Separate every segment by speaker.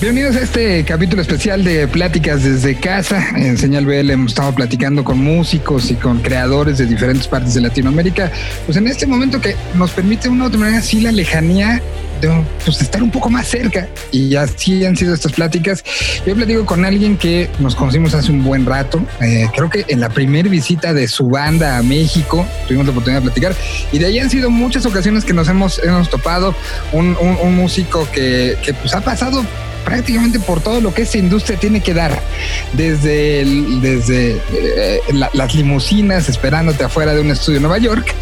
Speaker 1: Bienvenidos a este capítulo especial de Pláticas desde casa. En Señal BL hemos estado platicando con músicos y con creadores de diferentes partes de Latinoamérica. Pues en este momento que nos permite una otra manera así la lejanía de pues, estar un poco más cerca. Y así han sido estas pláticas. Yo platico con alguien que nos conocimos hace un buen rato. Eh, creo que en la primera visita de su banda a México tuvimos la oportunidad de platicar. Y de ahí han sido muchas ocasiones que nos hemos, hemos topado. Un, un, músico que, que pues ha pasado prácticamente por todo lo que esta industria tiene que dar, desde, desde eh, las limusinas esperándote afuera de un estudio en Nueva York,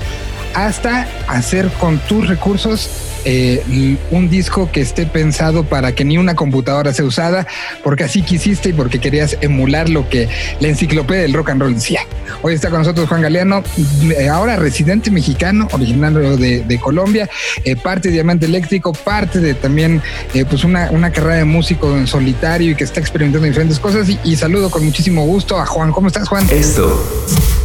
Speaker 1: hasta hacer con tus recursos eh, un disco que esté pensado para que ni una computadora sea usada, porque así quisiste y porque querías emular lo que la enciclopedia del rock and roll decía. Hoy está con nosotros Juan Galeano, eh, ahora residente mexicano, originario de, Colombia, eh, parte de Diamante Eléctrico, parte de también pues una, carrera de músico en solitario y que está experimentando diferentes cosas. Y, y saludo con muchísimo gusto a Juan. ¿Cómo estás, Juan?
Speaker 2: Esto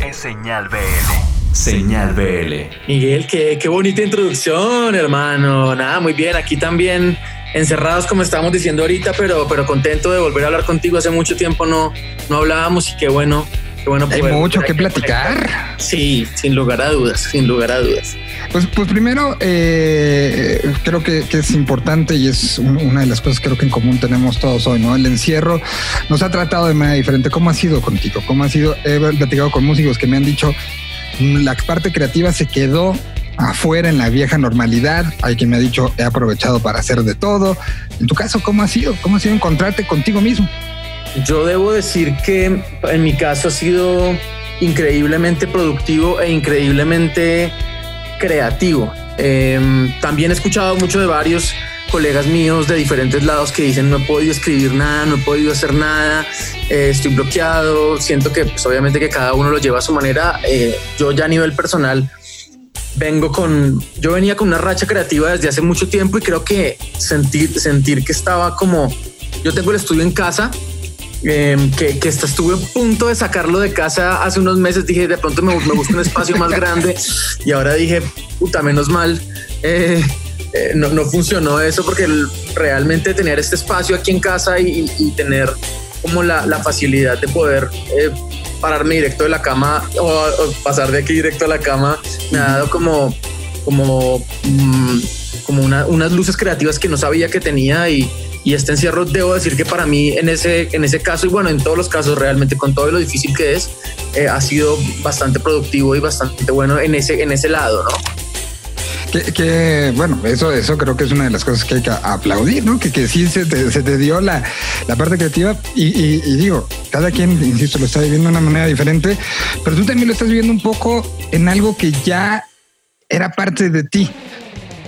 Speaker 2: es Señal BL. Señal BL.
Speaker 3: Miguel, qué, qué bonita introducción, hermano. Nada, muy bien. Aquí también encerrados, como estábamos diciendo ahorita, pero, pero contento de volver a hablar contigo. Hace mucho tiempo no, no hablábamos y qué bueno. Qué bueno
Speaker 1: Hay mucho que platicar.
Speaker 3: Sí, sin lugar a dudas, sin lugar a dudas.
Speaker 1: Pues, pues primero, eh, creo que, que, es importante y es una de las cosas creo que en común tenemos todos hoy, ¿no? El encierro nos ha tratado de manera diferente. ¿Cómo ha sido contigo? ¿Cómo ha sido? He platicado con músicos que me han dicho la parte creativa se quedó afuera en la vieja normalidad. Hay quien me ha dicho, he aprovechado para hacer de todo. En tu caso, ¿cómo ha sido? ¿Cómo ha sido encontrarte contigo mismo?
Speaker 3: Yo debo decir que en mi caso ha sido increíblemente productivo e increíblemente creativo. Em, también he escuchado mucho de varios colegas míos de diferentes lados que dicen no he podido escribir nada, no he podido hacer nada, eh, estoy bloqueado, siento que pues, obviamente que cada uno lo lleva a su manera. Eh, yo ya a nivel personal vengo con, yo venía con una racha creativa desde hace mucho tiempo y creo que sentir, sentir que estaba como, yo tengo el estudio en casa, em, que, que estuve a punto de sacarlo de casa hace unos meses, dije de pronto me, me gusta un espacio más grande y ahora dije, puta, menos mal. Eh, eh, no, no, funcionó eso porque realmente tener este espacio aquí en casa y, tener como la, la, facilidad de poder eh, pararme directo de la cama o, pasar de aquí directo a la cama me ha dado como como mm, como unas luces creativas que no sabía que tenía y, y, este encierro debo decir que para mí en ese en ese caso y bueno en todos los casos realmente con todo lo difícil que es eh, ha sido bastante productivo y bastante bueno en ese en ese lado no
Speaker 1: que, bueno, eso, eso creo que es una de las cosas que hay que aplaudir, ¿no? Que, que sí se te, se te dio la, la parte creativa y, digo, cada quien, insisto, lo está viviendo de una manera diferente, pero tú también lo estás viviendo un poco en algo que ya era parte de ti.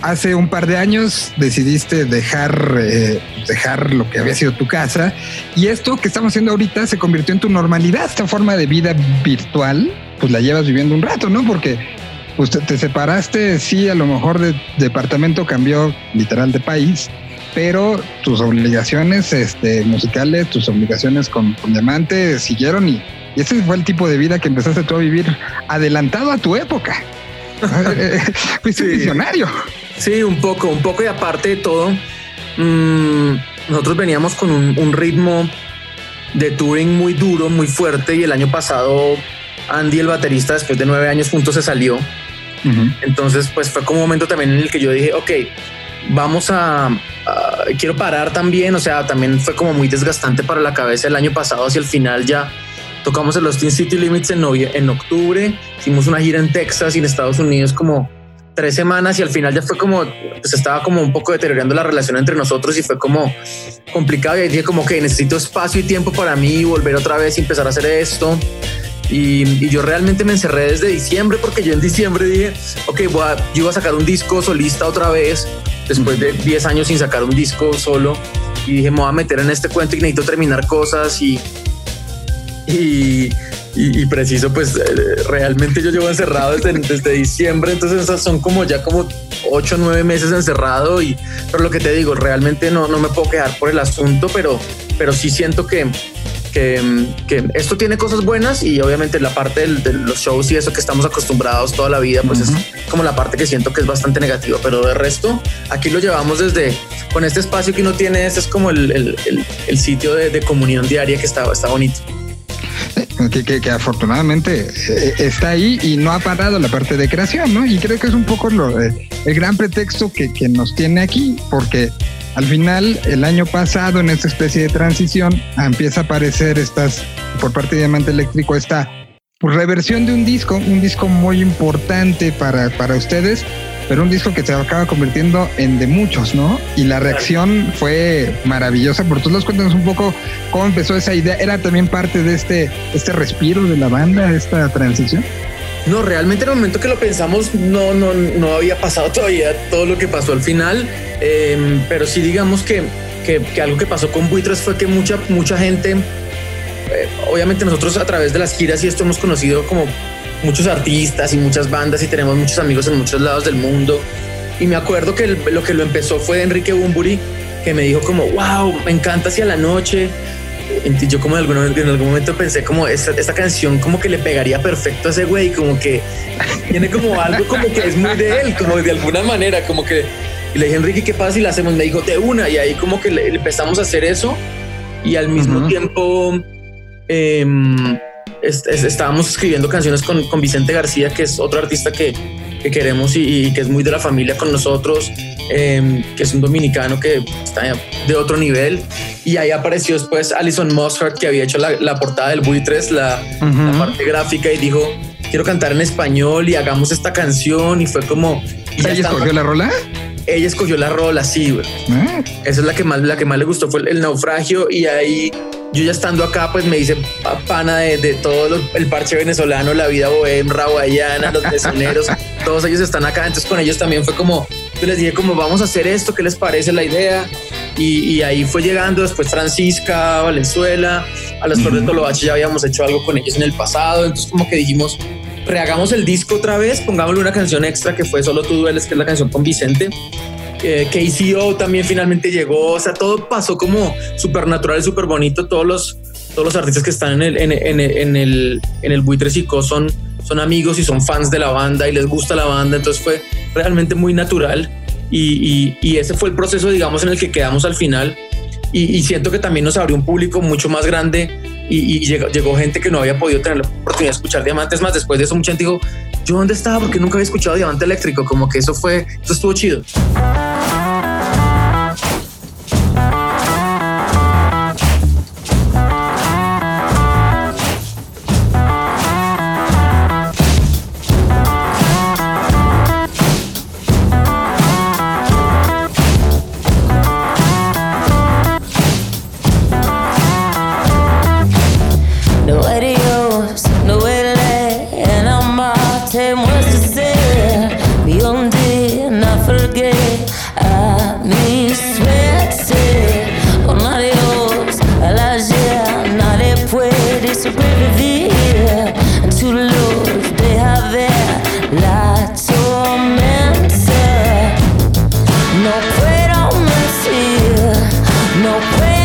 Speaker 1: Hace un par de años decidiste dejar, eh, dejar lo que había sido tu casa y esto que estamos haciendo ahorita se convirtió en tu normalidad, esta forma de vida virtual, pues la llevas viviendo un rato, ¿no? Porque Usted te separaste, sí, a lo mejor de departamento cambió literal de país, pero tus obligaciones este, musicales, tus obligaciones con, con Diamante siguieron y, ese fue el tipo de vida que empezaste tú a vivir adelantado a tu época. Fuiste sí. visionario.
Speaker 3: Sí, un poco, un poco y aparte de todo, mmm, nosotros veníamos con un, un ritmo de touring muy duro, muy fuerte y el año pasado Andy, el baterista, después de nueve años juntos se salió entonces, pues fue como un momento también en el que yo dije, ok, vamos a, quiero parar también, o sea, también fue como muy desgastante para la cabeza el año pasado hacia el final ya. Tocamos el Austin City Limits en, en octubre, hicimos una gira en Texas y en Estados Unidos como tres semanas y al final ya fue como, pues estaba como un poco deteriorando la relación entre nosotros y fue como complicado y dije como que necesito espacio y tiempo para mí volver otra vez y empezar a hacer esto. Y, yo realmente me encerré desde diciembre porque yo en diciembre dije, ok, yo iba a sacar un disco solista otra vez después de 10 años sin sacar un disco solo. Y dije, me voy a meter en este cuento y necesito terminar cosas y, y, y, preciso, pues eh, realmente yo llevo encerrado desde, desde diciembre, entonces esas son como ya como 8 o 9 meses encerrado y pero lo que te digo, realmente no, no me puedo quedar por el asunto, pero, pero sí siento que que, esto tiene cosas buenas y obviamente la parte de los shows y eso que estamos acostumbrados toda la vida, pues es como la parte que siento que es bastante negativa, pero de resto aquí lo llevamos desde con este espacio que uno tiene, este es como el, sitio de, comunión diaria que está, está bonito.
Speaker 1: Que, afortunadamente eh, está ahí y no ha parado la parte de creación, ¿no? Y creo que es un poco lo, eh, el gran pretexto que, que nos tiene aquí, porque al final, el año pasado, en esta especie de transición, empieza a aparecer estas, por parte de Diamante Eléctrico, esta reversión de un disco, un disco muy importante para, para ustedes, pero un disco que se acaba convirtiendo en de muchos, ¿no? Y la reacción fue maravillosa. Por todos cuéntanos un poco cómo empezó esa idea. ¿Era también parte de este, este respiro de la banda, esta transición?
Speaker 3: No, realmente en el momento que lo pensamos no, no, no había pasado todavía todo lo que pasó al final, em, pero sí digamos que, que, algo que pasó con Buitres fue que mucha, mucha gente, eh, obviamente nosotros a través de las giras y esto hemos conocido como muchos artistas y muchas bandas y tenemos muchos amigos en muchos lados del mundo. Y me acuerdo que lo que lo empezó fue Enrique Bumburi, que me dijo como, wow, me encanta hacia la noche, yo como en algún, en algún momento pensé como esta, esta, canción como que le pegaría perfecto a ese güey, como que tiene como algo como que es muy de él, como de alguna manera, como que y le dije, Enrique, ¿qué pasa si la hacemos? Me dijo, de una, y ahí como que le, empezamos a hacer eso y al mismo tiempo em, estábamos escribiendo canciones con, con, Vicente García, que es otro artista que, que queremos y, y, que es muy de la familia con nosotros. Em, que es un dominicano que está de otro nivel. Y ahí apareció después Alison Mosshart, que había hecho la, portada del Buitres, la, la, parte gráfica, y dijo, quiero cantar en español y hagamos esta canción. Y fue como...
Speaker 1: ¿Ella escogió la rola?
Speaker 3: Ella escogió la rola, sí, ah. Esa es la que más, la que más le gustó, fue el, naufragio. Y ahí yo ya estando acá, pues me hice pana de, todo el parche venezolano, la vida bohem, raguayana, los mesoneros, todos ellos están acá. Entonces con ellos también fue como yo les dije como vamos a hacer esto, ¿qué les parece la idea? Y, ahí fue llegando después Francisca, Valenzuela, a las Flores de Tolobache ya habíamos hecho algo con ellos en el pasado, entonces como que dijimos, rehagamos el disco otra vez, pongámosle una canción extra que fue Solo tú dueles, que es la canción con Vicente. Eh, KCO también finalmente llegó, o sea, todo pasó como súper natural, súper bonito, todos los, todos los artistas que están en el, en, en, en el, en el Buitre son son amigos y son fans de la banda y les gusta la banda, entonces fue realmente muy natural y, y, ese fue el proceso, digamos, en el que quedamos al final y, siento que también nos abrió un público mucho más grande y, llegó, llegó, gente que no había podido tener la oportunidad de escuchar Diamantes más. Después de eso, mucha gente dijo, ¿yo dónde estaba? Porque nunca había escuchado Diamante Eléctrico. Como que eso fue, eso estuvo chido.
Speaker 4: here. No
Speaker 1: prayer.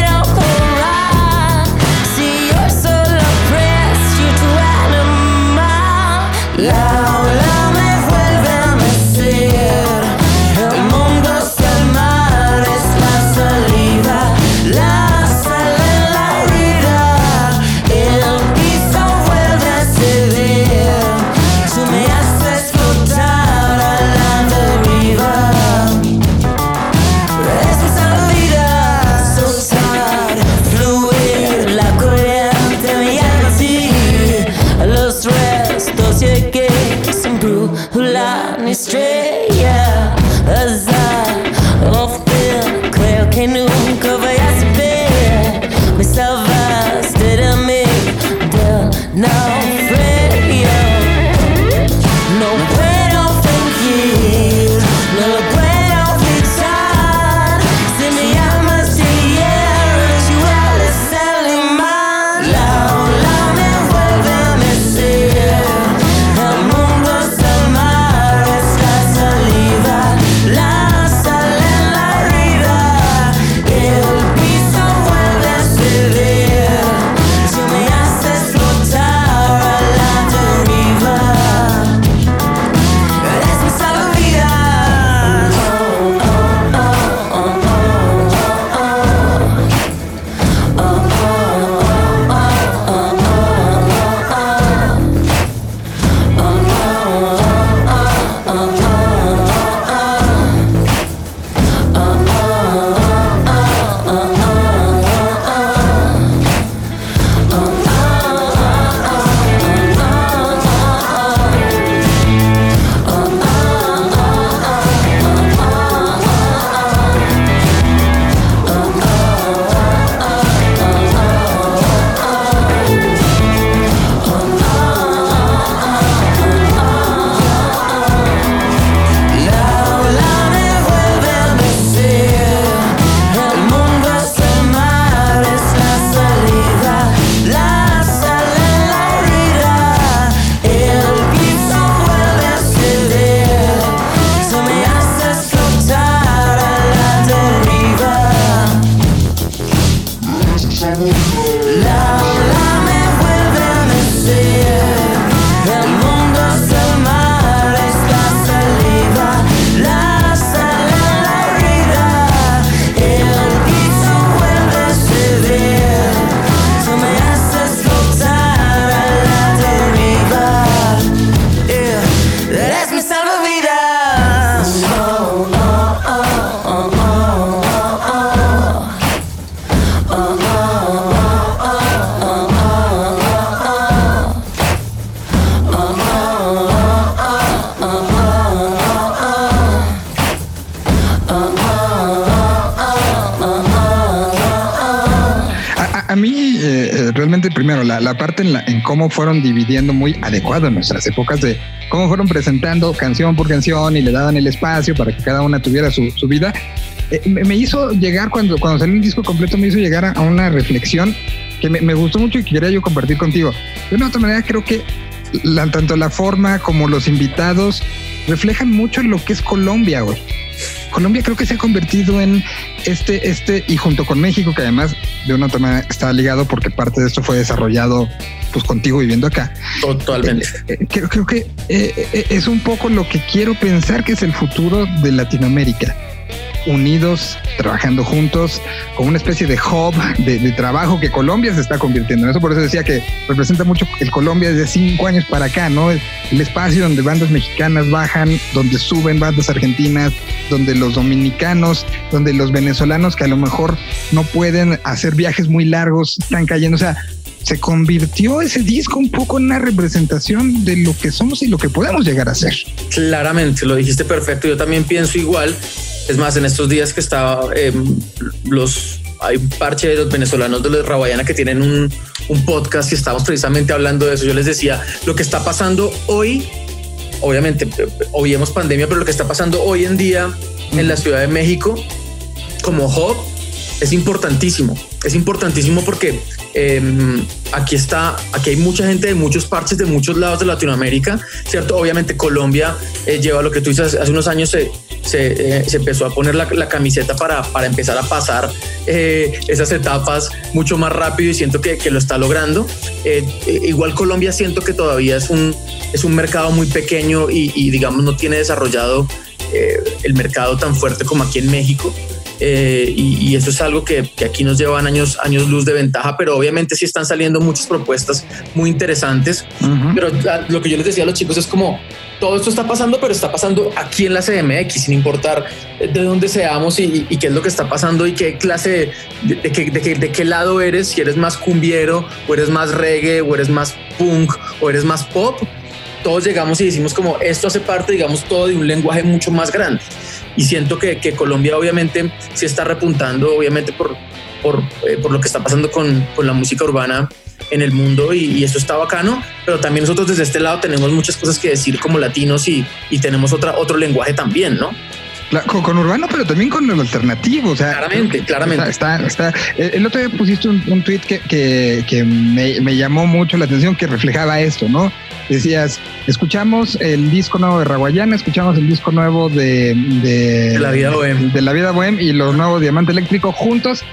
Speaker 1: La, parte en, la, en, cómo fueron dividiendo muy adecuado en nuestras épocas de cómo fueron presentando canción por canción y le daban el espacio para que cada una tuviera su, vida. Eh, me, hizo llegar, cuando, cuando salió un disco completo, me hizo llegar a, una reflexión que me, gustó mucho y que quería yo compartir contigo. De una otra manera, creo que tanto la forma como los invitados reflejan mucho lo que es Colombia, hoy. Colombia creo que se ha convertido en este, este, y junto con México, que además de una manera está ligado porque parte de esto fue desarrollado pues contigo viviendo acá.
Speaker 3: Totalmente.
Speaker 1: Eh, eh, creo, creo, que eh, es un poco lo que quiero pensar que es el futuro de Latinoamérica unidos, trabajando juntos, con una especie de hub de, trabajo que Colombia se está convirtiendo en eso. Por eso decía que representa mucho el Colombia desde cinco años para acá, ¿no? El, espacio donde bandas mexicanas bajan, donde suben bandas argentinas, donde los dominicanos, donde los venezolanos que a lo mejor no pueden hacer viajes muy largos están cayendo. O sea, se convirtió ese disco un poco en una representación de lo que somos y lo que podemos llegar a ser.
Speaker 3: Claramente, lo dijiste perfecto. Yo también pienso igual. Es más, en estos días que estaba em, los hay un parche de los venezolanos de los Rabayana que tienen un, un podcast y estamos precisamente hablando de eso. Yo les decía lo que está pasando hoy. Obviamente, hoy hemos pandemia, pero lo que está pasando hoy en día en la Ciudad de México como hub es importantísimo. Es importantísimo porque Em, aquí está, aquí hay mucha gente de muchos parches, de muchos lados de Latinoamérica, ¿cierto? Obviamente Colombia eh, lleva lo que tú dices, hace unos años se, se, eh, empezó a poner la, camiseta para, para, empezar a pasar eh, esas etapas mucho más rápido y siento que, lo está logrando. igual Colombia siento que todavía es un, es un mercado muy pequeño y digamos no tiene desarrollado el mercado tan fuerte como aquí en México. Eh, y, eso es algo que, aquí nos llevan años, años luz de ventaja, pero obviamente sí están saliendo muchas propuestas muy interesantes. Pero lo que yo les decía a los chicos es como todo esto está pasando, pero está pasando aquí en la CMX, sin importar de dónde seamos y, qué es lo que está pasando y qué clase de, de, de, qué lado eres, si eres más cumbiero o eres más reggae o eres más punk o eres más pop. Todos llegamos y decimos como esto hace parte, digamos, todo de un lenguaje mucho más grande y siento que, que Colombia obviamente sí está repuntando, obviamente por, por, eh, por lo que está pasando con, con, la música urbana en el mundo y, y, esto está bacano, pero también nosotros desde este lado tenemos muchas cosas que decir como latinos y, y tenemos otra, otro lenguaje también, ¿no?
Speaker 1: Con, urbano, pero también con el alternativo. O sea,
Speaker 3: claramente, claramente.
Speaker 1: Está, está, el otro día pusiste un, un tweet que, que, que me, me, llamó mucho la atención, que reflejaba esto, ¿no? Decías, escuchamos el disco nuevo de Raguayana, escuchamos el disco nuevo de,
Speaker 3: de, la vida bohem.
Speaker 1: De la vida bohem y los nuevos Diamante Eléctrico juntos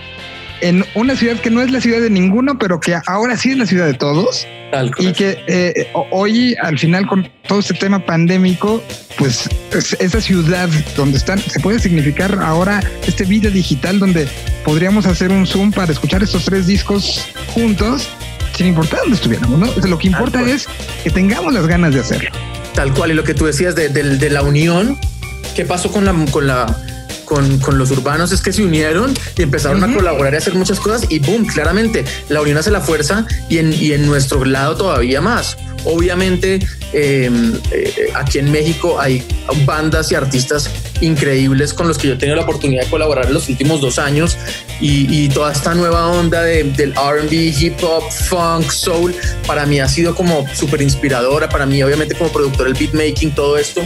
Speaker 1: en una ciudad que no es la ciudad de ninguno, pero que ahora sí es la ciudad de todos. Y que eh, hoy, al final, con todo este tema pandémico, pues esa ciudad donde están, se puede significar ahora este video digital donde podríamos hacer un Zoom para escuchar estos tres discos juntos sin importar dónde estuviéramos, ¿no? Lo que importa es que tengamos las ganas de hacerlo.
Speaker 3: Tal cual, y lo que tú decías de, de la unión, ¿qué pasó con la, con la con, con, los urbanos es que se unieron y empezaron a colaborar y hacer muchas cosas y boom, claramente la unión hace la fuerza y en, y en nuestro lado todavía más. Obviamente em, eh, aquí en México hay bandas y artistas increíbles con los que yo he tenido la oportunidad de colaborar en los últimos dos años y, toda esta nueva onda del RB, hip hop, funk, soul, para mí ha sido como súper inspiradora, para mí obviamente como productor el beatmaking, todo esto,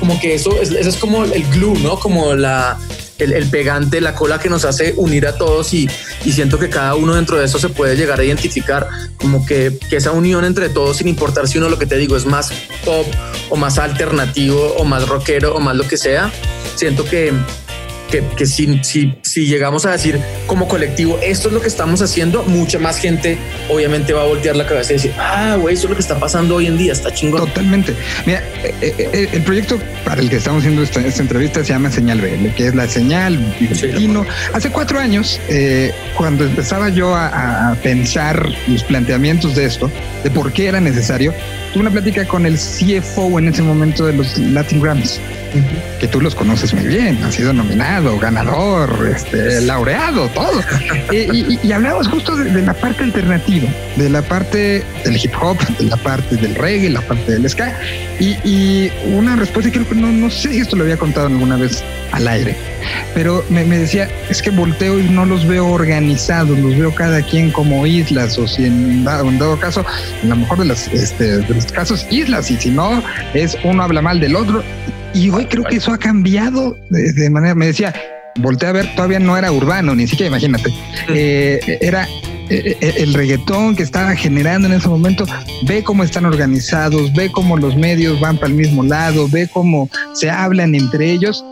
Speaker 3: como que eso, eso es como el glue, ¿no? Como la, el, pegante, la cola que nos hace unir a todos y, siento que cada uno dentro de eso se puede llegar a identificar como que, esa unión entre todos, sin importar si uno lo que te digo es más pop o más alternativo o más rockero o más lo que sea, siento que, que, que si, si, si llegamos a decir como colectivo, esto es lo que estamos haciendo, mucha más gente obviamente va a voltear la cabeza y decir, ah, güey, eso es lo que está pasando hoy en día, está chingón.
Speaker 1: Totalmente. Mira, eh, eh, eh, el proyecto para el que estamos haciendo esta, entrevista se llama Señal BL, que es la señal Hace cuatro años, cuando empezaba yo a, a pensar los planteamientos de esto, de por qué era necesario, tuve una plática con el CFO en ese momento de los Latin Grammys que tú los conoces muy bien, ha sido nominado, ganador, este, laureado, todo. y, y, hablamos justo de, la parte alternativa, de la parte del hip hop, de la parte del reggae, la parte del ska. Y, una respuesta que creo que no, no sé si esto lo había contado alguna vez al aire, pero me, decía, es que volteo y no los veo organizados, los veo cada quien como islas, o si en, dado caso, en lo mejor de, las, este, de los casos, islas, y si no, es uno habla mal del otro. Y hoy creo que eso ha cambiado de, manera, me decía, volteé a ver, todavía no era urbano, ni siquiera imagínate, eh, era eh, eh, el reggaetón que estaba generando en ese momento, ve cómo están organizados, ve cómo los medios van para el mismo lado, ve cómo se hablan entre ellos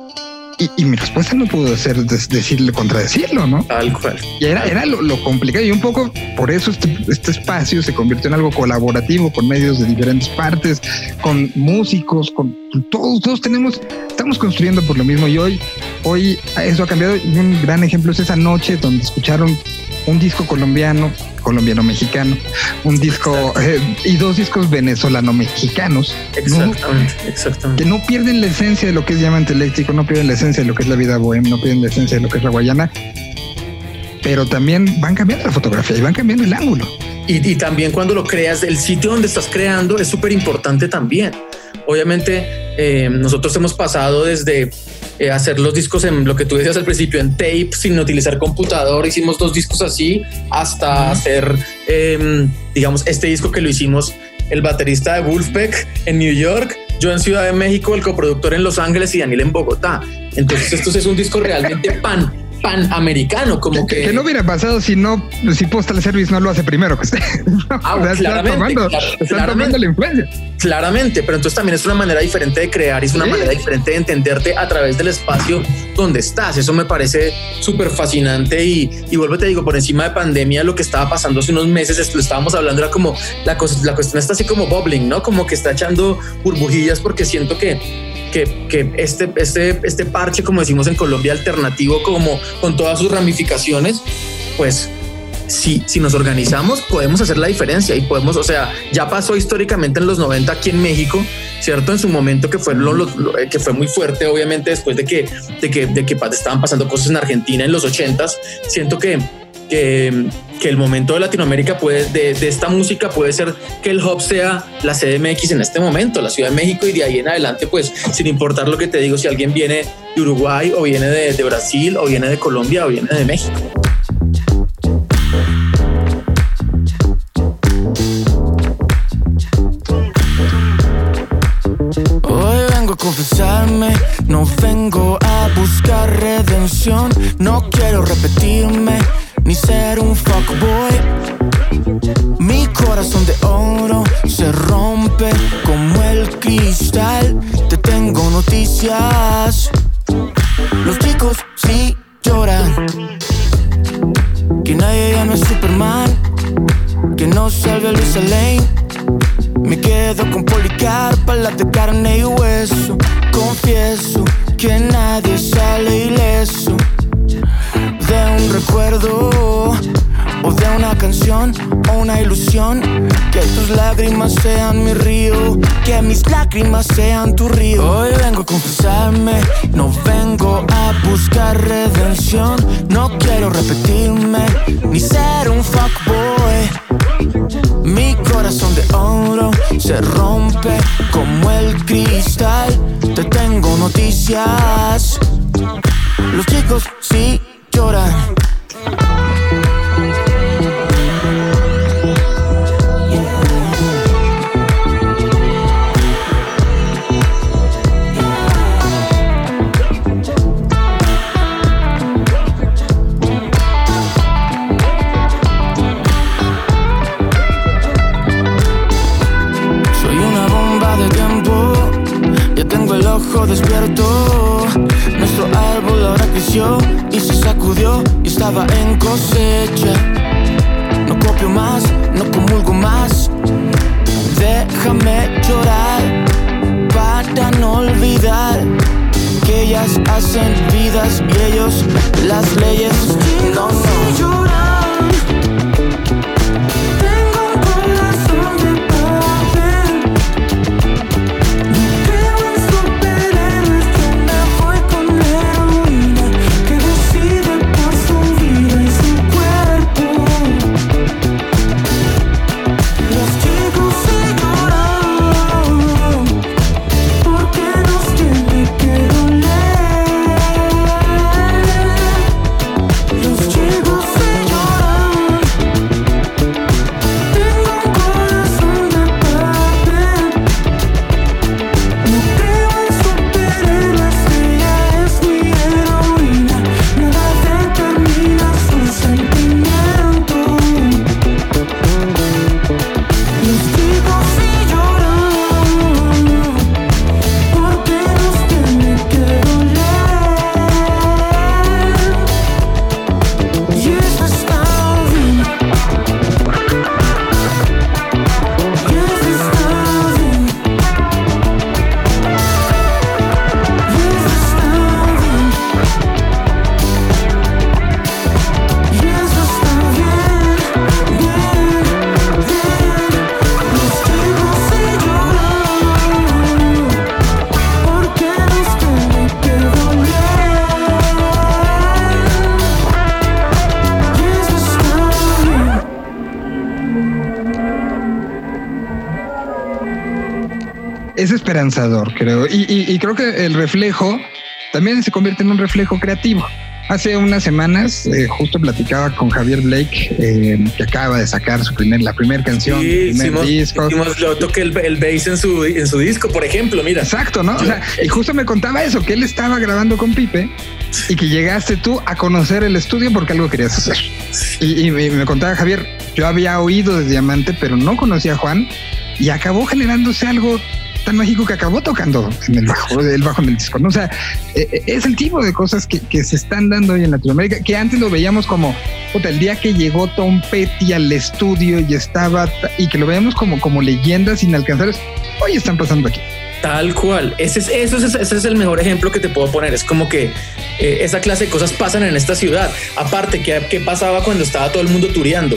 Speaker 1: y, mi respuesta no pudo ser decirle, contradecirlo, ¿no?
Speaker 3: Tal cual.
Speaker 1: Y era, era lo, complicado y un poco por eso este, este, espacio se convirtió en algo colaborativo con medios de diferentes partes, con músicos, con todos, todos tenemos, estamos construyendo por lo mismo y hoy, hoy eso ha cambiado y un gran ejemplo es esa noche donde escucharon un disco colombiano colombiano-mexicano, un disco eh, y dos discos venezolano-mexicanos.
Speaker 3: Exactamente, exactamente.
Speaker 1: Que no pierden la esencia de lo que es Diamante Eléctrico, no pierden la esencia de lo que es la vida bohem, no pierden la esencia de lo que es la Guayana, pero también van cambiando la fotografía y van cambiando el ángulo.
Speaker 3: Y, y también cuando lo creas, el sitio donde estás creando es súper importante también. Obviamente, eh, nosotros hemos pasado desde eh, hacer los discos en lo que tú decías al principio, en tape, sin utilizar computador. Hicimos dos discos así hasta hacer, em, digamos, este disco que lo hicimos el baterista de Wolfpack en New York, yo en Ciudad de México, el coproductor en Los Ángeles y Daniel en Bogotá. Entonces, esto es un disco realmente pan panamericano, como que,
Speaker 1: que, no hubiera pasado si no, si Postal Service no lo hace primero que
Speaker 3: Ah, claramente,
Speaker 1: están tomando, la influencia.
Speaker 3: Claramente, pero entonces también es una manera diferente de crear y es una manera diferente de entenderte a través del espacio donde estás. Eso me parece súper fascinante y, y vuelvo te digo, por encima de pandemia, lo que estaba pasando hace unos meses, lo estábamos hablando, era como la, cosa, la cuestión está así como bubbling, ¿no? Como que está echando burbujillas porque siento que que, este, este, este parche, como decimos en Colombia, alternativo, como con todas sus ramificaciones, pues si, si nos organizamos, podemos hacer la diferencia y podemos, o sea, ya pasó históricamente en los 90 aquí en México, ¿cierto? En su momento que fue, lo, eh, que fue muy fuerte, obviamente, después de que, de que, de que estaban pasando cosas en Argentina en los 80s, siento que que, el momento de Latinoamérica puede, de, esta música puede ser que el hub sea la CDMX en este momento, la Ciudad de México y de ahí en adelante, pues sin importar lo que te digo, si alguien viene de Uruguay o viene de, Brasil o viene de Colombia o viene de México.
Speaker 4: Hoy vengo a confesarme, no vengo a buscar redención, no quiero repetirme ni ser un fuckboy. Mi corazón de oro se rompe como el cristal. Te tengo noticias. Los chicos sí lloran. Que nadie ya no es Superman. Que no salve a Luis Lane. Me quedo con Policarpa, la de carne y hueso. Confieso que nadie sale ileso o de una canción o una ilusión. Que tus lágrimas sean mi río, que mis lágrimas sean tu río. Hoy vengo a confesarme, no vengo a buscar redención. No quiero repetirme ni ser un fuckboy. Mi corazón de oro se rompe como el cristal. Te tengo noticias. Los chicos sí lloran. Olvidar que ellas hacen vidas y ellos las leyes. No, no.
Speaker 1: Esperanzador, creo. Y, creo que el reflejo también se convierte en un reflejo creativo. Hace unas semanas eh, justo platicaba con Javier Blake, eh, que acaba de sacar su primer, la primera canción, sí, primer disco.
Speaker 3: lo toque el, el bass en su, en su disco, por ejemplo, mira.
Speaker 1: Exacto, ¿no? O sea, y justo me contaba eso, que él estaba grabando con Pipe y que llegaste tú a conocer el estudio porque algo querías hacer. Y, y me contaba Javier, yo había oído de Diamante, pero no conocía a Juan y acabó generándose algo tan mágico que acabó tocando en el bajo, el bajo en el disco. ¿no? O sea, eh, eh, es el tipo de cosas que, que, se están dando hoy en Latinoamérica, que antes lo veíamos como puta, el día que llegó Tom Petty al estudio y estaba, y que lo veíamos como, como leyendas inalcanzables, hoy están pasando aquí.
Speaker 3: Tal cual. Ese es, eso es, es el mejor ejemplo que te puedo poner. Es como que eh, esa clase de cosas pasan en esta ciudad. Aparte, ¿qué, ¿qué pasaba cuando estaba todo el mundo tureando?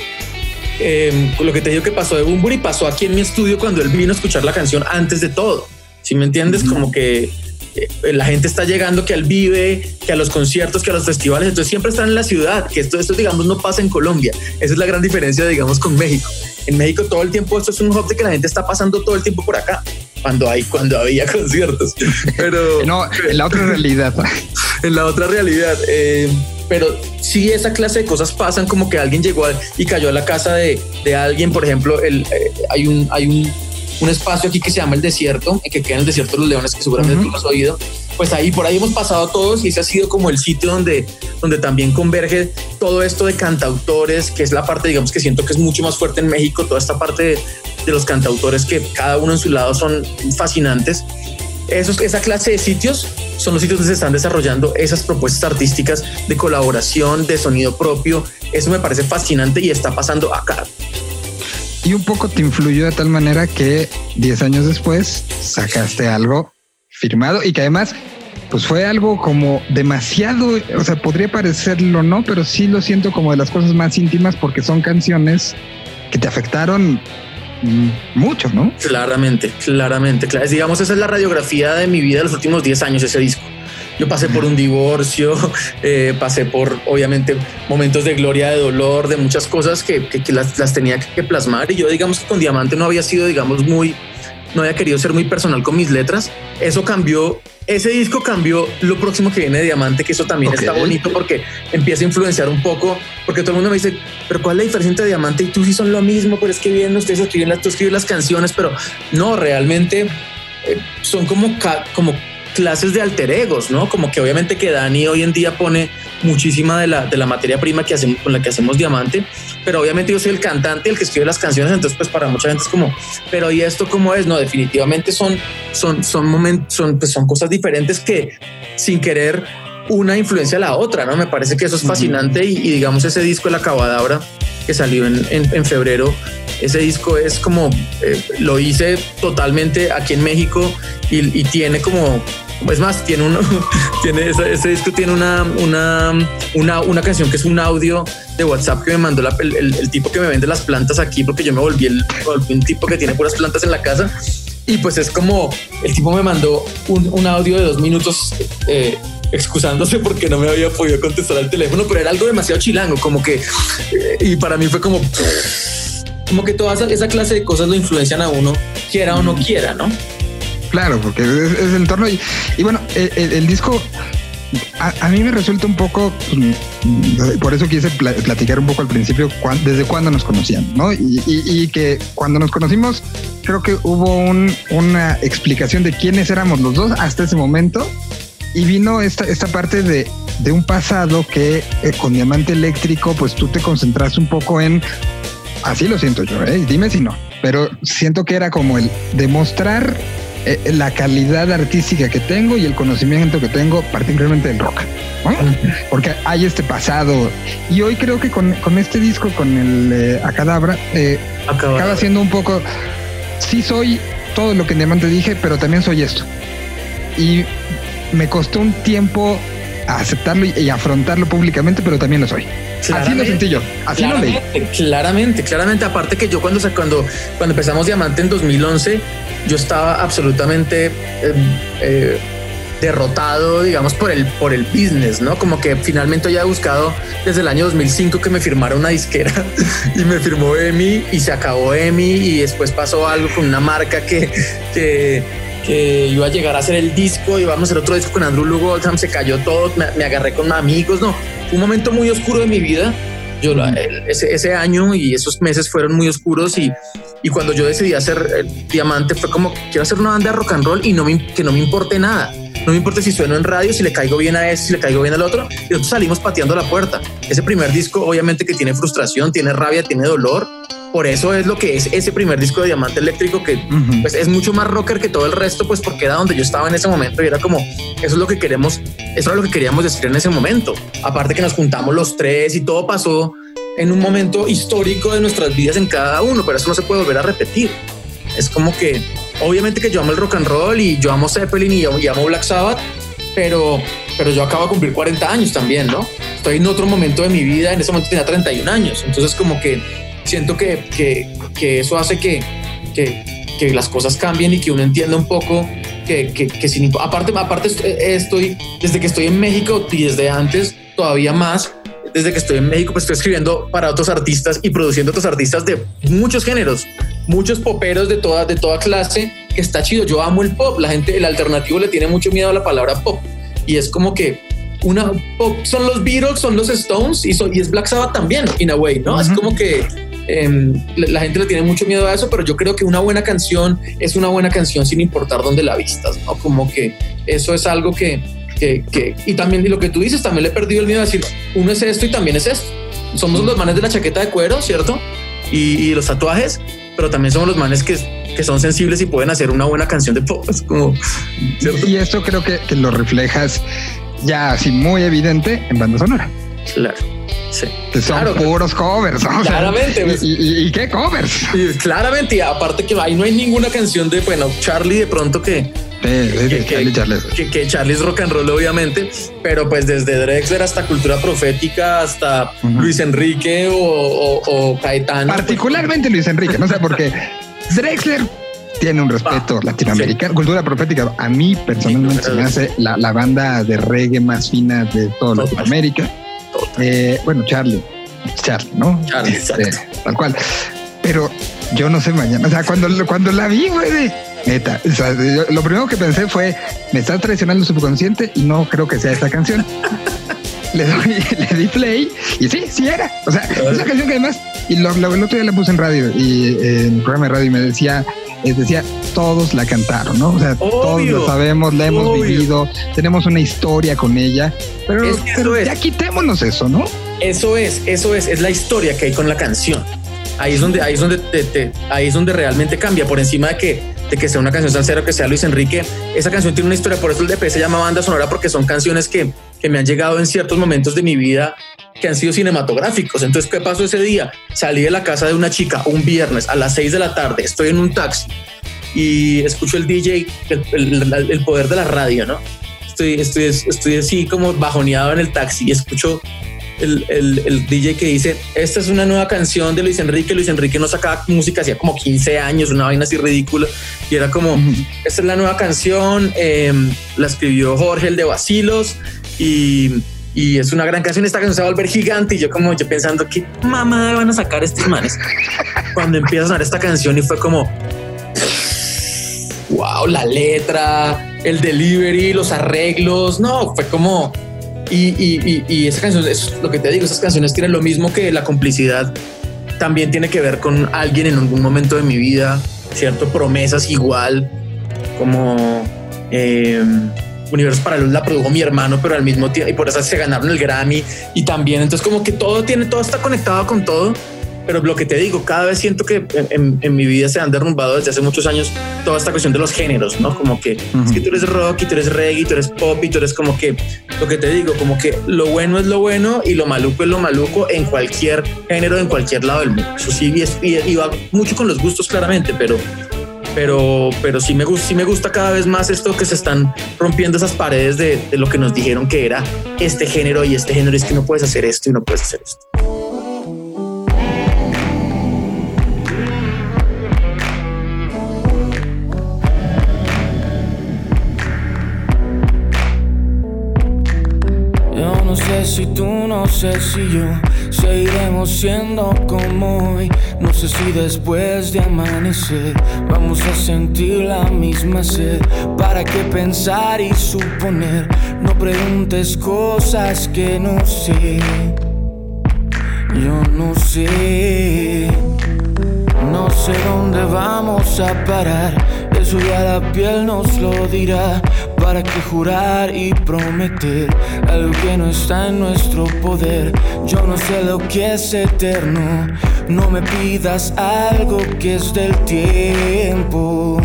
Speaker 3: Eh, lo que te digo que pasó de Bumburi pasó aquí en mi estudio cuando él vino a escuchar la canción antes de todo. Si me entiendes, como que eh, la gente está llegando, que al vive, que a los conciertos, que a los festivales, entonces siempre están en la ciudad, que esto, esto digamos no pasa en Colombia. Esa es la gran diferencia, digamos, con México. En México todo el tiempo esto es un hub de que la gente está pasando todo el tiempo por acá cuando hay cuando había conciertos. Pero
Speaker 1: no, en la otra realidad.
Speaker 3: en la otra realidad. Eh, pero si esa clase de cosas pasan como que alguien llegó y cayó a la casa de, de alguien, por ejemplo, el, eh, hay, un, hay un, un, espacio aquí que se llama el desierto, que queda en el desierto de los leones, que seguramente tú lo has oído, pues ahí por ahí hemos pasado todos y ese ha sido como el sitio donde, donde también converge todo esto de cantautores, que es la parte, digamos, que siento que es mucho más fuerte en México, toda esta parte de, de los cantautores que cada uno en su lado son fascinantes esos, esa clase de sitios son los sitios donde se están desarrollando esas propuestas artísticas de colaboración, de sonido propio. Eso me parece fascinante y está pasando acá.
Speaker 1: Y un poco te influyó de tal manera que 10 años después sacaste algo firmado y que además pues fue algo como demasiado, o sea, podría parecerlo no, pero sí lo siento como de las cosas más íntimas porque son canciones que te afectaron mucho, ¿no?
Speaker 3: Claramente, claramente. Digamos, esa es la radiografía de mi vida de los últimos 10 años, ese disco. Yo pasé por un divorcio, eh, pasé por, obviamente, momentos de gloria, de dolor, de muchas cosas que, que, las, las, tenía que plasmar. Y yo, digamos, que con Diamante no había sido, digamos, muy, no había querido ser muy personal con mis letras. Eso cambió ese disco cambió lo próximo que viene de Diamante, que eso también está bonito porque empieza a influenciar un poco, porque todo el mundo me dice, pero ¿cuál es la diferencia entre Diamante y tú sí son lo mismo? Pero es que bien, ustedes escriben las, tú escribes las canciones, pero no, realmente eh, son como, como clases de alter egos, ¿no? Como que obviamente que Dani hoy en día pone muchísima de la, de la materia prima que hacemos, con la que hacemos diamante, pero obviamente yo soy el cantante, el que escribe las canciones, entonces pues para mucha gente es como, pero ¿y esto cómo es? No, definitivamente son, son, son momentos, son, pues, son cosas diferentes que sin querer una influencia a la otra, ¿no? Me parece que eso es fascinante y, digamos ese disco, La Cabadabra, que salió en, en, febrero, ese disco es como, eh, lo hice totalmente aquí en México y, y tiene como es más, tiene uno, tiene ese, disco tiene una, una, una, una, canción que es un audio de WhatsApp que me mandó el, el, tipo que me vende las plantas aquí, porque yo me volví, el, un tipo que tiene puras plantas en la casa. Y pues es como el tipo me mandó un, un audio de dos minutos eh, excusándose porque no me había podido contestar al teléfono, pero era algo demasiado chilango, como que, eh, y para mí fue como, como que toda esa, clase de cosas lo influencian a uno, quiera o no quiera, ¿no?
Speaker 1: Claro, porque es, el entorno y, bueno, el, disco a, mí me resulta un poco, pues, por eso quise platicar un poco al principio desde cuándo nos conocían, ¿no? Y, que cuando nos conocimos, creo que hubo una explicación de quiénes éramos los dos hasta ese momento y vino esta, esta parte de, de un pasado que eh, con Diamante Eléctrico, pues tú te concentraste un poco en, así lo siento yo, ¿eh? dime si no, pero siento que era como el demostrar eh, la calidad artística que tengo y el conocimiento que tengo, particularmente del rock. Porque hay este pasado. Y hoy creo que con, este disco, con el eh, Acadabra, eh, acaba siendo un poco. Sí, soy todo lo que en Diamante dije, pero también soy esto. Y me costó un tiempo aceptarlo y, afrontarlo públicamente, pero también lo soy. Así lo sentí yo, así lo leí.
Speaker 3: Claramente, claramente. Aparte que yo cuando, cuando, cuando empezamos Diamante en 2011, yo estaba absolutamente eh, eh, derrotado, digamos, por el, por el business, ¿no? Como que finalmente había buscado desde el año 2005 que me firmara una disquera y me firmó EMI y se acabó EMI y después pasó algo con una marca que, que, que iba a llegar a hacer el disco y vamos a hacer otro disco con Andrew Lugo, se cayó todo, me, me agarré con amigos, no, fue un momento muy oscuro de mi vida yo ese, ese, año y esos meses fueron muy oscuros y, y cuando yo decidí hacer Diamante fue como quiero hacer una banda de rock and roll y no me, que no me importe nada. No me importa si sueno en radio, si le caigo bien a ese, si le caigo bien al otro. Y nosotros salimos pateando la puerta. Ese primer disco obviamente que tiene frustración, tiene rabia, tiene dolor, por eso es lo que es ese primer disco de Diamante Eléctrico, que pues, es mucho más rocker que todo el resto, pues porque era donde yo estaba en ese momento y era como, eso es lo que queremos, eso era lo que queríamos decir en ese momento. Aparte que nos juntamos los tres y todo pasó en un momento histórico de nuestras vidas en cada uno, pero eso no se puede volver a repetir. Es como que, obviamente que yo amo el rock and roll y yo amo Zeppelin y yo, amo Black Sabbath, pero, pero yo acabo de cumplir 40 años también, ¿no? Estoy en otro momento de mi vida, en ese momento tenía 31 años, entonces como que siento que, que, que eso hace que, que, que, las cosas cambien y que uno entienda un poco que, que, sin, aparte, aparte estoy, desde que estoy en México y desde antes todavía más, desde que estoy en México, pues estoy escribiendo para otros artistas y produciendo otros artistas de muchos géneros, muchos poperos de toda, de toda clase, que está chido. Yo amo el pop, la gente, el alternativo le tiene mucho miedo a la palabra pop y es como que una pop son los Beatles, son los Stones y, y es Black Sabbath también, in a way, ¿no? Es como que Em, la gente le tiene mucho miedo a eso, pero yo creo que una buena canción es una buena canción sin importar dónde la vistas, ¿no? Como que eso es algo que, que, que y también y lo que tú dices, también le he perdido el miedo a decir, uno es esto y también es esto. Somos los manes de la chaqueta de cuero, ¿cierto? Y, los tatuajes, pero también somos los manes que, que son sensibles y pueden hacer una buena canción de pop. como,
Speaker 1: Y esto creo que, que lo reflejas ya así muy evidente en banda sonora.
Speaker 3: Claro.
Speaker 1: Sí. Son puros covers.
Speaker 3: Claramente.
Speaker 1: y, qué covers?
Speaker 3: claramente. Y aparte que ahí no hay ninguna canción de, bueno, Charlie de pronto que,
Speaker 1: que,
Speaker 3: que, Charlie, es rock and roll, obviamente, pero pues desde Drexler hasta Cultura Profética, hasta Luis Enrique o, o, Caetano.
Speaker 1: Particularmente Luis Enrique, no sé por qué. Drexler tiene un respeto latinoamericano. Cultura Profética, a mí personalmente se me hace la, la, banda de reggae más fina de toda Latinoamérica. Eh, bueno, Charlie, Charlie, ¿no?
Speaker 3: Charlie, este,
Speaker 1: tal cual. Pero yo no sé mañana. O sea, cuando, cuando la vi, güey, neta, lo primero que pensé fue, me está traicionando el subconsciente y no creo que sea esta canción. le, doy, le di play y sí, sí era. O sea, esa canción que además, y lo, lo, el otro día la puse en radio y en el programa de radio y me decía, es decía, todos la cantaron, ¿no? O sea, todos lo sabemos, la hemos vivido, tenemos una historia con ella, pero, ya quitémonos eso, ¿no?
Speaker 3: Eso es, eso es, es la historia que hay con la canción. Ahí es donde, ahí es donde, te, ahí es donde realmente cambia, por encima de que, de que sea una canción salsera, que sea Luis Enrique. Esa canción tiene una historia, por eso el DP se llama banda sonora, porque son canciones que, que me han llegado en ciertos momentos de mi vida que han sido cinematográficos. Entonces, ¿qué pasó ese día? Salí de la casa de una chica un viernes a las 6 de la tarde, estoy en un taxi y escucho el DJ, el, poder de la radio, ¿no? Estoy, estoy, estoy así como bajoneado en el taxi y escucho el, el, DJ que dice, esta es una nueva canción de Luis Enrique. Luis Enrique no sacaba música hacía como 15 años, una vaina así ridícula. Y era como, esta es la nueva canción, em, la escribió Jorge, el de Basilos, y, y, es una gran canción. Esta canción se va a volver gigante. Y yo como yo pensando, ¿qué mamá van a sacar estos manes? Cuando empieza a sonar esta canción y fue como, wow, la letra, el delivery, los arreglos, no, fue como y, y, esa canción es lo que te digo, esas canciones tienen lo mismo que la complicidad, también tiene que ver con alguien en algún momento de mi vida, cierto, promesas igual, como eh, Universo Paralelo la produjo mi hermano, pero al mismo tiempo, y por eso se ganaron el Grammy, y también, entonces como que todo tiene, todo está conectado con todo, pero lo que te digo, cada vez siento que en, mi vida se han derrumbado desde hace muchos años toda esta cuestión de los géneros, ¿no? Como que es que tú eres rock y tú eres reggae y tú eres pop y tú eres como que lo que te digo, como que lo bueno es lo bueno y lo maluco es lo maluco en cualquier género, en cualquier lado del mundo. Eso sí, y, va mucho con los gustos claramente, pero pero, pero sí, me gusta, sí me gusta cada vez más esto que se están rompiendo esas paredes de, de, lo que nos dijeron que era este género y este género es que no puedes hacer esto y no puedes hacer esto.
Speaker 4: Si tú, no sé si yo seguiremos siendo como hoy. No sé si después de amanecer vamos a sentir la misma sed. ¿Para qué pensar y suponer? No preguntes cosas que no sé. Yo no sé. No sé dónde vamos a parar. Eso ya la piel nos lo dirá. ¿Para qué jurar y prometer algo que no está en nuestro poder? Yo no sé lo que es eterno. No me pidas algo que es del tiempo.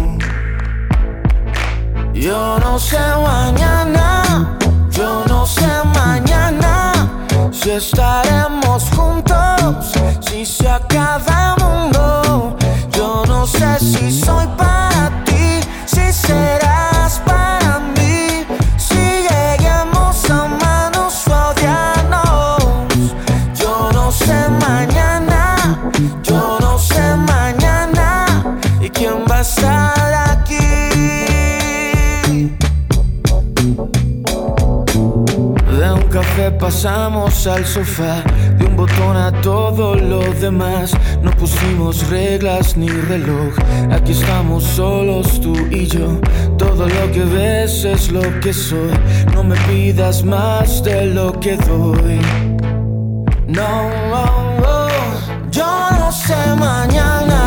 Speaker 4: Yo no sé mañana, yo no sé mañana si estaremos juntos, si se acaba el mundo. Yo no sé si soy para pasamos al sofá, de un botón a todo lo demás. No pusimos reglas ni reloj, aquí estamos solos tú y yo. Todo lo que ves es lo que soy, no me pidas más de lo que doy. No, yo no sé mañana,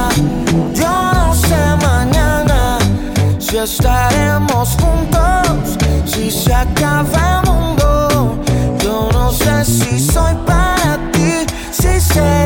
Speaker 4: si estaremos juntos, si se acaba el mundo sé si soy para ti, si serás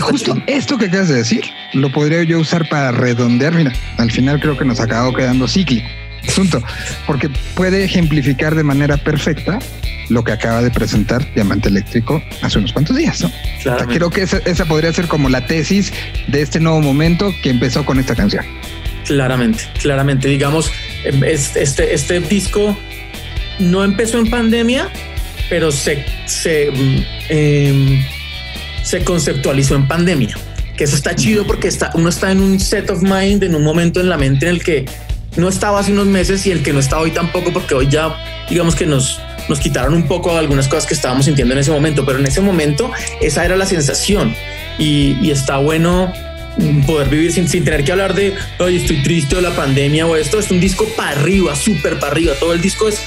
Speaker 1: justo esto que acabas de decir lo podría yo usar para redondear. Mira, al final creo que nos acabó quedando cíclico asunto, porque puede ejemplificar de manera perfecta lo que acaba de presentar Diamante Eléctrico hace unos cuantos días. ¿no? creo que esa, esa, podría ser como la tesis de este nuevo momento que empezó con esta canción.
Speaker 3: Claramente, claramente. Digamos, em, este, este disco no empezó en pandemia, pero se, se, em, se conceptualizó en pandemia. Que eso está chido porque está, uno está en un set of mind, en un momento en la mente en el que no estaba hace unos meses y el que no está hoy tampoco, porque hoy ya digamos que nos, nos quitaron un poco algunas cosas que estábamos sintiendo en ese momento, pero en ese momento esa era la sensación. Y, y está bueno poder vivir sin, sin tener que hablar de, hoy estoy triste o la pandemia o esto, es un disco para arriba, súper para arriba, todo el disco es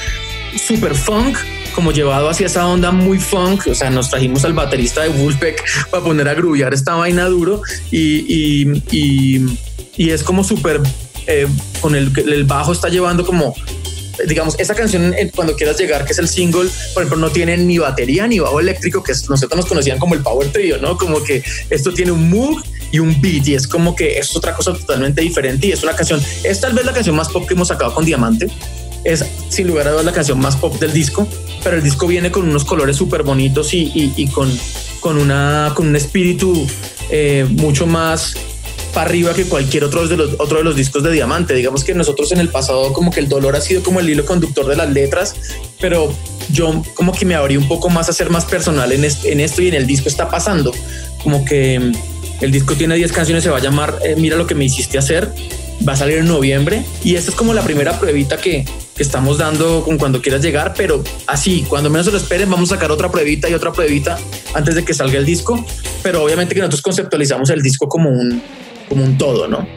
Speaker 3: súper funk, como llevado hacia esa onda muy funk, o sea, nos trajimos al baterista de Wolfpack para poner a grubear esta vaina duro y, y, y, y es como súper eh, con el, el bajo está llevando como digamos, esa canción cuando quieras llegar, que es el single, por ejemplo, no tiene ni batería ni bajo eléctrico, que nosotros nos conocían como el power trio, ¿no? Como que esto tiene un move y un beat y es como que es otra cosa totalmente diferente y es una canción, es tal vez la canción más pop que hemos sacado con Diamante, es sin lugar a dudas la canción más pop del disco, pero el disco viene con unos colores súper bonitos y, y, con, con, una, con un espíritu eh, mucho más para arriba que cualquier otro de los otro de los discos de Diamante. Digamos que nosotros en el pasado como que el dolor ha sido como el hilo conductor de las letras, pero yo como que me abrí un poco más a ser más personal en, en esto y en el disco está pasando. Como que mm, el disco tiene 10 canciones, se va a llamar eh, Mira lo que me hiciste hacer. Va a salir en noviembre y esta es como la primera pruebita que, que estamos dando con cuando quieras llegar, pero así, cuando menos se lo esperen, vamos a sacar otra pruebita y otra pruebita antes de que salga el disco. Pero obviamente que nosotros conceptualizamos el disco como un, como un todo, ¿no?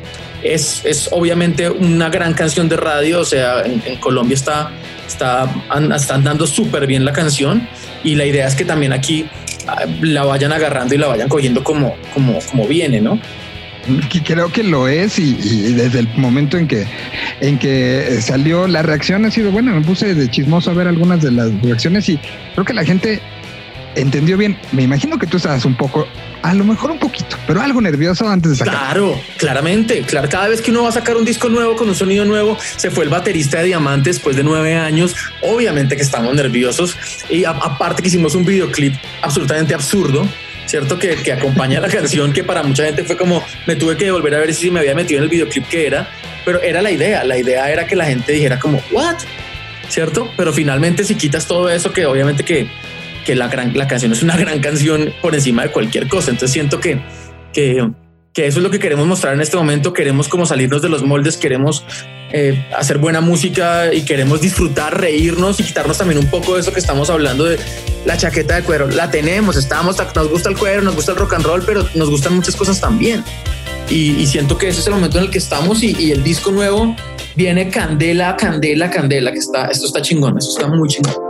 Speaker 3: Es, es obviamente una gran canción de radio, o sea, en, Colombia está, está, están dando súper bien la canción y la idea es que también aquí ah, la vayan agarrando y la vayan cogiendo como, como, como viene, ¿no?
Speaker 1: Creo que lo es y, desde el momento en que, en que salió la reacción ha sido buena. Me puse de chismoso a ver algunas de las reacciones y creo que la gente entendió bien. Me imagino que tú estabas un poco, a lo mejor un poquito, pero algo nervioso antes de sacar.
Speaker 3: Claro, claramente. Claro, cada vez que uno va a sacar un disco nuevo con un sonido nuevo, se fue el baterista de Diamante después de nueve años. Obviamente que estamos nerviosos y aparte que hicimos un videoclip absolutamente absurdo. Cierto que, que acompaña la canción, que para mucha gente fue como me tuve que volver a ver si me había metido en el videoclip que era, pero era la idea. La idea era que la gente dijera, como, ¿what? ¿Cierto? Pero finalmente, si quitas todo eso, que obviamente que que la, gran, la canción es una gran canción por encima de cualquier cosa. Entonces siento que, que, que eso es lo que queremos mostrar en este momento. Queremos como salirnos de los moldes, queremos eh, hacer buena música y queremos disfrutar, reírnos y quitarnos también un poco de eso que estamos hablando de la chaqueta de cuero. La tenemos, estamos, nos gusta el cuero, nos gusta el rock and roll, pero nos gustan muchas cosas también. Y, siento que ese es el momento en el que estamos y, y el disco nuevo viene candela, candela, candela, que está, esto está chingón, esto está muy chingón.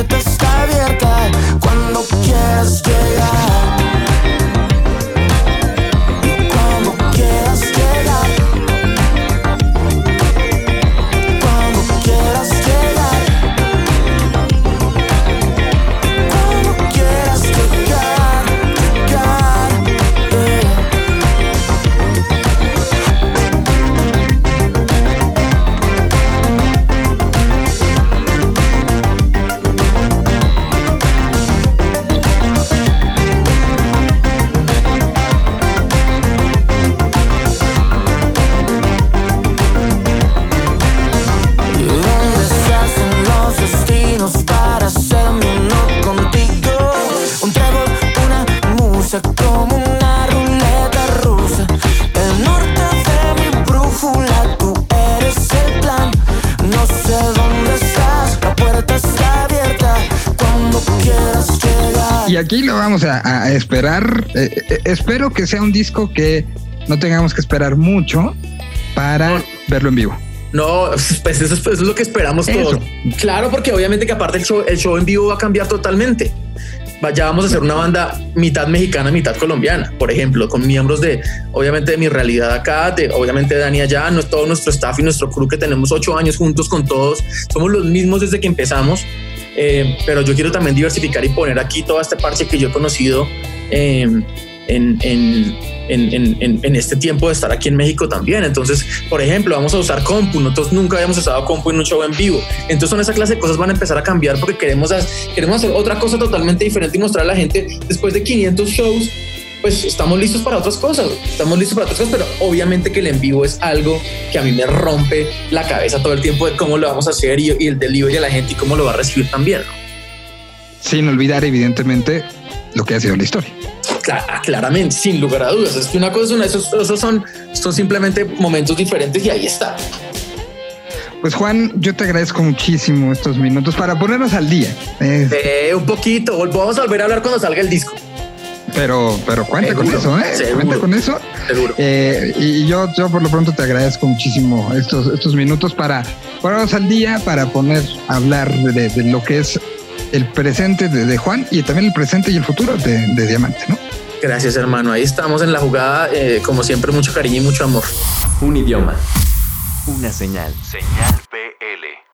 Speaker 5: Esto
Speaker 1: aquí lo vamos a, esperar. Eh, eh, espero que sea un disco que no tengamos que esperar mucho para verlo en vivo.
Speaker 3: No, pues eso, es lo que esperamos todos. Claro, porque obviamente que aparte el show, el show en vivo va a cambiar totalmente. Ya vamos a hacer una banda mitad mexicana, mitad colombiana, por ejemplo, con miembros de, obviamente, de mi realidad acá, de, obviamente, Dani allá, no, todo nuestro staff y nuestro crew que tenemos ocho años juntos con todos, somos los mismos desde que empezamos, eh, pero yo quiero también diversificar y poner aquí todo este parche que yo he conocido eh, en, en en, en, este tiempo de estar aquí en México también. Entonces, por ejemplo, vamos a usar compu. Nosotros nunca habíamos usado compu en un show en vivo. Entonces, son esa clase de cosas van a empezar a cambiar porque queremos, queremos hacer otra cosa totalmente diferente y mostrar a la gente después de 500 shows pues estamos listos para otras cosas, estamos listos para otras cosas, pero obviamente que el en vivo es algo que a mí me rompe la cabeza todo el tiempo de cómo lo vamos a hacer y, el delivery de la gente y cómo lo va a recibir también.
Speaker 1: Sin olvidar, evidentemente, lo que ha sido la historia
Speaker 3: claramente, sin lugar a dudas. Es que una cosa es una, esos, esos son, son simplemente momentos diferentes y ahí está.
Speaker 1: Pues Juan, yo te agradezco muchísimo estos minutos para ponernos al día.
Speaker 3: Eh, un poquito, vamos a volver a hablar cuando salga el disco.
Speaker 1: Pero, pero cuenta con eso, ¿eh? Cuenta con eso. Seguro. Eh, y yo, yo por lo pronto te agradezco muchísimo estos, estos minutos para ponernos al día, para poner a hablar de, de lo que es el presente de, Juan y también el presente y el futuro de, de Diamante, ¿no?
Speaker 3: Gracias, hermano. Ahí estamos en la jugada. Eh, como siempre, mucho cariño y mucho amor.
Speaker 2: Un idioma. Una señal. Señal PL.